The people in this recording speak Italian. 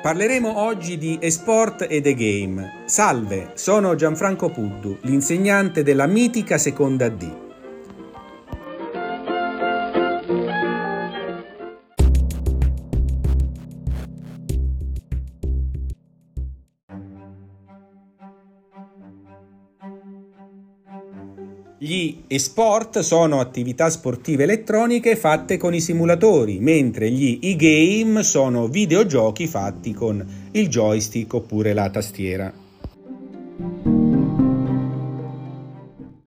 Parleremo oggi di esport ed e-game. Salve, sono Gianfranco Puddu, l'insegnante della mitica seconda D. Gli esport sono attività sportive elettroniche fatte con i simulatori, mentre gli e-game sono videogiochi fatti con il joystick oppure la tastiera.